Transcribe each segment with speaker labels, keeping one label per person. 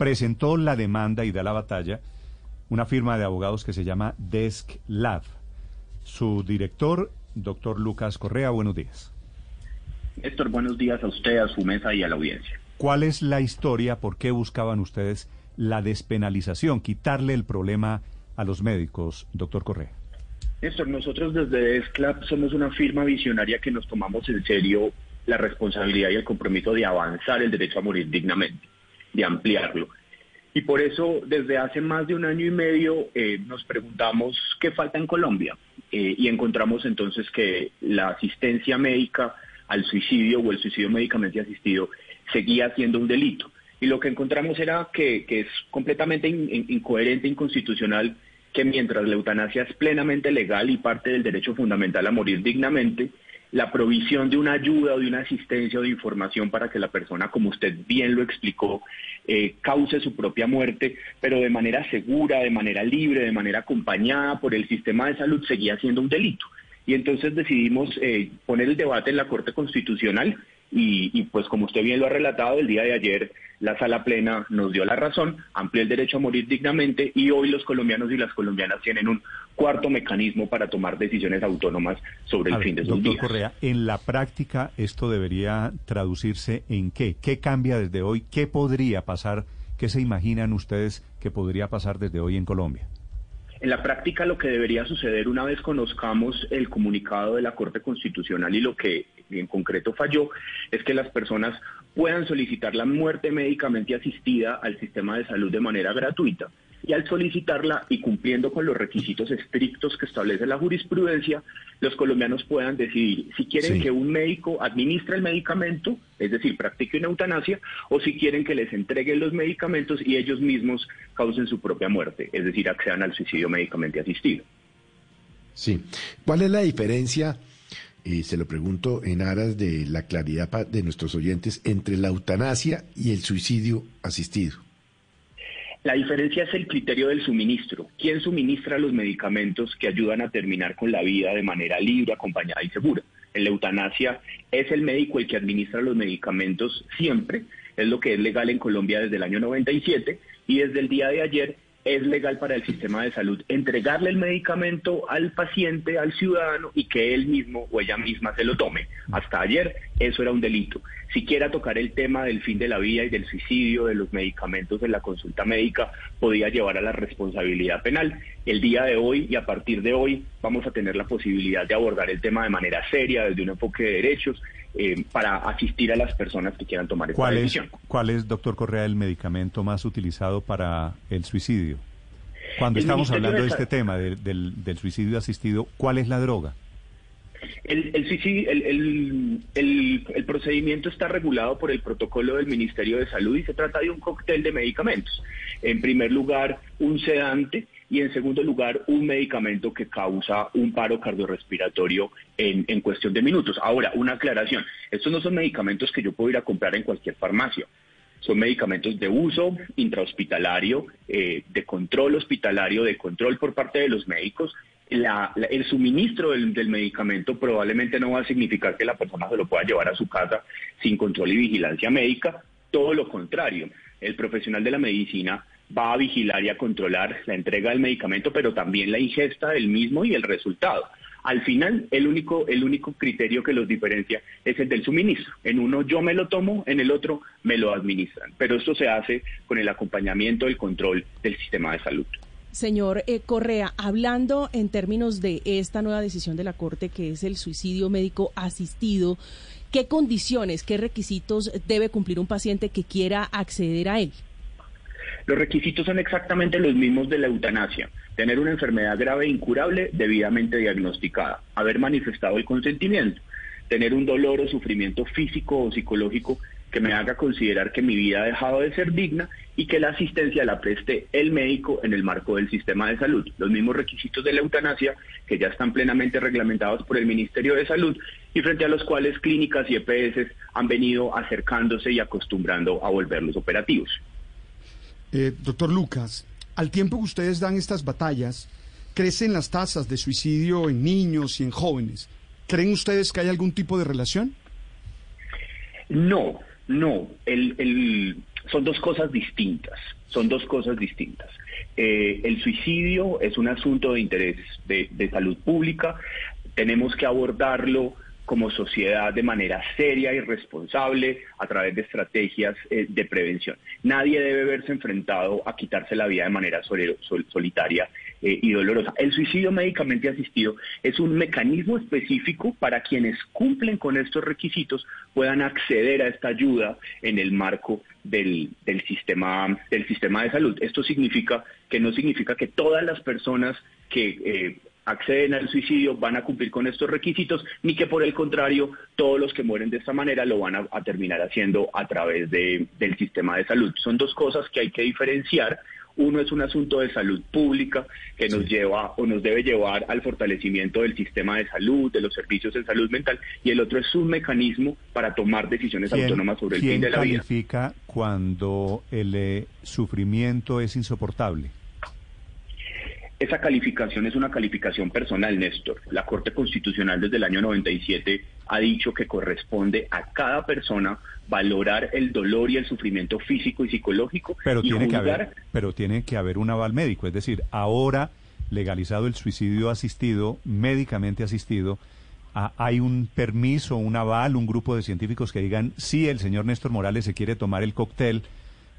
Speaker 1: presentó la demanda y da la batalla una firma de abogados que se llama Desk Lab. Su director, doctor Lucas Correa, buenos días.
Speaker 2: Héctor, buenos días a usted, a su mesa y a la audiencia.
Speaker 1: ¿Cuál es la historia? ¿Por qué buscaban ustedes la despenalización, quitarle el problema a los médicos, doctor Correa?
Speaker 2: Néstor, nosotros desde ESCLAP somos una firma visionaria que nos tomamos en serio la responsabilidad y el compromiso de avanzar el derecho a morir dignamente, de ampliarlo. Y por eso, desde hace más de un año y medio, eh, nos preguntamos qué falta en Colombia. Eh, y encontramos entonces que la asistencia médica al suicidio o el suicidio médicamente asistido seguía siendo un delito. Y lo que encontramos era que, es completamente incoherente, inconstitucional, que mientras la eutanasia es plenamente legal y parte del derecho fundamental a morir dignamente, la provisión de una ayuda o de una asistencia o de información para que la persona, como usted bien lo explicó, eh, cause su propia muerte, pero de manera segura, de manera libre, de manera acompañada por el sistema de salud, seguía siendo un delito. Y entonces decidimos eh, poner el debate en la Corte Constitucional y, pues como usted bien lo ha relatado, el día de ayer la sala plena nos dio la razón, amplió el derecho a morir dignamente y hoy los colombianos y las colombianas tienen un cuarto mecanismo para tomar decisiones autónomas sobre el fin de sus
Speaker 1: doctor Correa, en la práctica esto debería traducirse en qué? ¿Qué cambia desde hoy? ¿Qué podría pasar? ¿Qué se imaginan ustedes que podría pasar desde hoy en Colombia?
Speaker 2: En la práctica lo que debería suceder una vez conozcamos el comunicado de la Corte Constitucional y lo que en concreto falló es que las personas puedan solicitar la muerte médicamente asistida al sistema de salud de manera gratuita y al solicitarla y cumpliendo con los requisitos estrictos que establece la jurisprudencia, los colombianos puedan decidir si quieren que un médico administre el medicamento, es decir, practique una eutanasia, o si quieren que les entreguen los medicamentos y ellos mismos causen su propia muerte, es decir, accedan al suicidio médicamente asistido.
Speaker 3: Sí. ¿Cuál es la diferencia? Y se lo pregunto en aras de la claridad de nuestros oyentes entre la eutanasia y el suicidio asistido.
Speaker 2: La diferencia es el criterio del suministro. ¿Quién suministra los medicamentos que ayudan a terminar con la vida de manera libre, acompañada y segura? En la eutanasia es el médico el que administra los medicamentos siempre, es lo que es legal en Colombia desde el año 97 y desde el día de ayer es legal para el sistema de salud entregarle el medicamento al paciente, al ciudadano, y que él mismo o ella misma se lo tome. Hasta ayer eso era un delito. Si quiera tocar el tema del fin de la vida y del suicidio, de los medicamentos en la consulta médica, podía llevar a la responsabilidad penal. El día de hoy y a partir de hoy vamos a tener la posibilidad de abordar el tema de manera seria, desde un enfoque de derechos, eh, para asistir a las personas que quieran tomar esta decisión.
Speaker 1: ¿Cuál es, doctor Correa, el medicamento más utilizado para el suicidio? Cuando estamos hablando de, este tema del, del, suicidio asistido, ¿cuál es la droga?
Speaker 2: El, el, el, el, procedimiento está regulado por el protocolo del Ministerio de Salud y se trata de un cóctel de medicamentos. En primer lugar, un sedante y en segundo lugar, un medicamento que causa un paro cardiorrespiratorio en, en cuestión de minutos. Ahora, una aclaración, estos no son medicamentos que yo puedo ir a comprar en cualquier farmacia. Son medicamentos de uso intrahospitalario, eh, de control hospitalario, de control por parte de los médicos. el suministro del, del, medicamento probablemente no va a significar que la persona se lo pueda llevar a su casa sin control y vigilancia médica. Todo lo contrario, el profesional de la medicina va a vigilar y a controlar la entrega del medicamento, pero también la ingesta del mismo y el resultado. Al final, el único, el único criterio que los diferencia es el del suministro. En uno yo me lo tomo, en el otro me lo administran. Pero esto se hace con el acompañamiento, el control del sistema de salud.
Speaker 4: Señor eh, Correa, hablando en términos de esta nueva decisión de la Corte, que es el suicidio médico asistido, ¿qué condiciones, qué requisitos debe cumplir un paciente que quiera acceder a él?
Speaker 2: Los requisitos son exactamente los mismos de la eutanasia. Tener una enfermedad grave e incurable debidamente diagnosticada, haber manifestado el consentimiento, tener un dolor o sufrimiento físico o psicológico que me haga considerar que mi vida ha dejado de ser digna y que la asistencia la preste el médico en el marco del sistema de salud. Los mismos requisitos de la eutanasia que ya están plenamente reglamentados por el Ministerio de Salud y frente a los cuales clínicas y EPS han venido acercándose y acostumbrando a volverlos operativos.
Speaker 5: Eh, doctor Lucas, al tiempo que ustedes dan estas batallas, crecen las tasas de suicidio en niños y en jóvenes. ¿Creen ustedes que hay algún tipo de relación?
Speaker 2: No, no. Son dos cosas distintas, son dos cosas distintas. Eh, el suicidio es un asunto de interés de salud pública, tenemos que abordarlo como sociedad de manera seria y responsable a través de estrategias eh, de prevención. Nadie debe verse enfrentado a quitarse la vida de manera solitaria eh, y dolorosa. El suicidio médicamente asistido es un mecanismo específico para quienes cumplen con estos requisitos puedan acceder a esta ayuda en el marco del, sistema, del sistema de salud. Esto significa que no significa que todas las personas que eh, acceden al suicidio van a cumplir con estos requisitos, ni que por el contrario todos los que mueren de esta manera lo van a, terminar haciendo a través del sistema de salud. Son dos cosas que hay que diferenciar. Uno es un asunto de salud pública que nos lleva o nos debe llevar al fortalecimiento del sistema de salud, de los servicios de salud mental, y el otro es un mecanismo para tomar decisiones autónomas sobre el fin de la vida.
Speaker 1: ¿Quién califica cuando el eh, sufrimiento es insoportable?
Speaker 2: Esa calificación es una calificación personal, Néstor. La Corte Constitucional desde el año 97 ha dicho que corresponde a cada persona valorar el dolor y el sufrimiento físico y psicológico.
Speaker 1: Pero, tiene, que haber, pero tiene que haber un aval médico. Es decir, ahora legalizado el suicidio asistido, médicamente asistido, hay un permiso, un aval, un grupo de científicos que digan, si el señor Néstor Morales se quiere tomar el cóctel,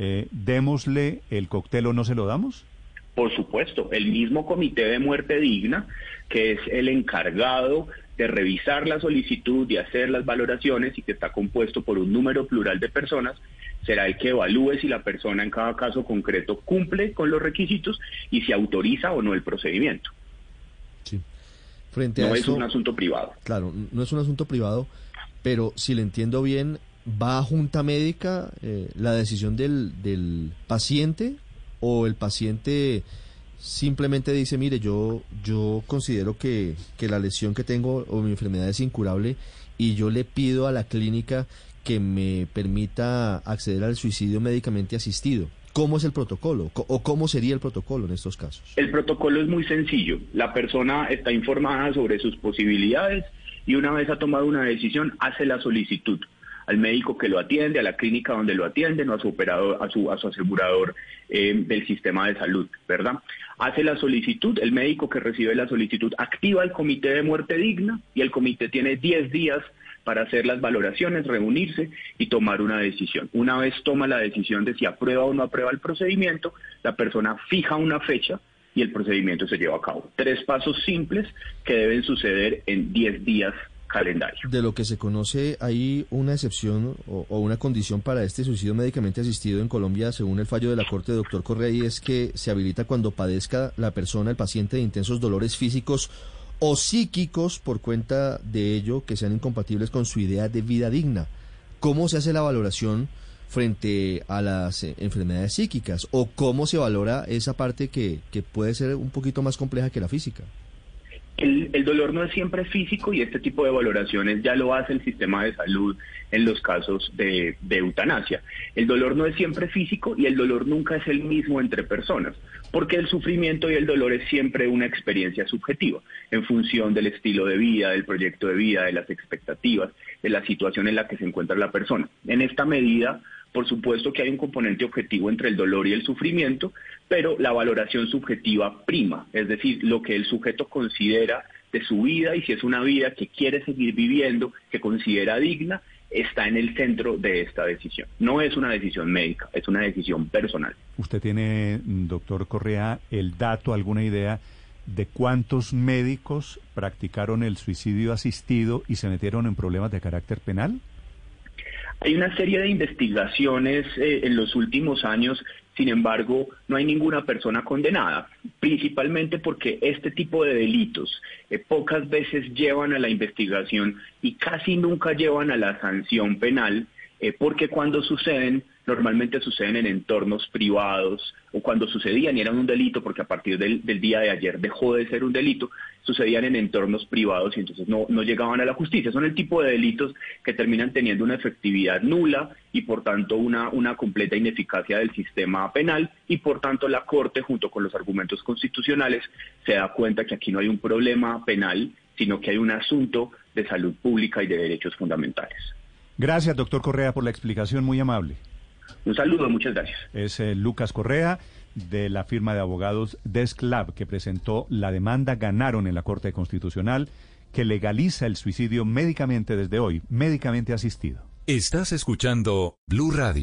Speaker 1: eh, démosle el cóctel o no se lo damos.
Speaker 2: Por supuesto, el mismo Comité de Muerte Digna, que es el encargado de revisar la solicitud, y hacer las valoraciones y que está compuesto por un número plural de personas, será el que evalúe si la persona en cada caso concreto cumple con los requisitos y si autoriza o no el procedimiento.
Speaker 6: Sí. Frente
Speaker 2: no
Speaker 6: es
Speaker 2: un asunto privado.
Speaker 6: Claro, no es un asunto privado, pero si le entiendo bien, ¿va a junta médica eh, la decisión del, del paciente o el paciente simplemente dice, mire, yo, yo considero que, que la lesión que tengo o mi enfermedad es incurable y yo le pido a la clínica que me permita acceder al suicidio médicamente asistido. ¿Cómo es el protocolo o cómo sería el protocolo en estos casos?
Speaker 2: El protocolo es muy sencillo. La persona está informada sobre sus posibilidades y una vez ha tomado una decisión hace la solicitud al médico que lo atiende, a la clínica donde lo atienden o a su operador, a su, a su asegurador eh, del sistema de salud, ¿verdad? Hace la solicitud, el médico que recibe la solicitud activa el comité de muerte digna y el comité tiene 10 días para hacer las valoraciones, reunirse y tomar una decisión. Una vez toma la decisión de si aprueba o no aprueba el procedimiento, la persona fija una fecha y el procedimiento se lleva a cabo. Tres pasos simples que deben suceder en 10 días
Speaker 6: De lo que se conoce, hay una excepción o, una condición para este suicidio médicamente asistido en Colombia, según el fallo de la Corte, doctor Correa, y es que se habilita cuando padezca la persona, el paciente, de intensos dolores físicos o psíquicos por cuenta de ello que sean incompatibles con su idea de vida digna. ¿Cómo se hace la valoración frente a las eh, enfermedades psíquicas? ¿O cómo se valora esa parte que, que puede ser un poquito más compleja que la física?
Speaker 2: El, dolor no es siempre físico y este tipo de valoraciones ya lo hace el sistema de salud en los casos de, eutanasia. El dolor no es siempre físico y el dolor nunca es el mismo entre personas, porque el sufrimiento y el dolor es siempre una experiencia subjetiva, en función del estilo de vida, del proyecto de vida, de las expectativas, de la situación en la que se encuentra la persona. En esta medida, por supuesto que hay un componente objetivo entre el dolor y el sufrimiento, pero la valoración subjetiva prima, es decir, lo que el sujeto considera de su vida y si es una vida que quiere seguir viviendo, que considera digna, está en el centro de esta decisión. No es una decisión médica, es una decisión personal.
Speaker 1: ¿Usted tiene, doctor Correa, el dato, alguna idea de cuántos médicos practicaron el suicidio asistido y se metieron en problemas de carácter penal?
Speaker 2: Hay una serie de investigaciones eh, en los últimos años, sin embargo, no hay ninguna persona condenada, principalmente porque este tipo de delitos eh, pocas veces llevan a la investigación y casi nunca llevan a la sanción penal, eh, porque cuando suceden normalmente suceden en entornos privados o cuando sucedían y eran un delito, porque a partir del, día de ayer dejó de ser un delito, sucedían en entornos privados y entonces no, llegaban a la justicia. Son el tipo de delitos que terminan teniendo una efectividad nula y por tanto una, una completa ineficacia del sistema penal y por tanto la Corte junto con los argumentos constitucionales se da cuenta que aquí no hay un problema penal, sino que hay un asunto de salud pública y de derechos fundamentales.
Speaker 1: Gracias, doctor Correa, por la explicación muy amable.
Speaker 2: Un saludo, muchas gracias.
Speaker 1: Es eh, Lucas Correa de la firma de abogados Desclab que presentó la demanda, ganaron en la Corte Constitucional que legaliza el suicidio médicamente desde hoy, médicamente asistido.
Speaker 7: Estás escuchando Blue Radio.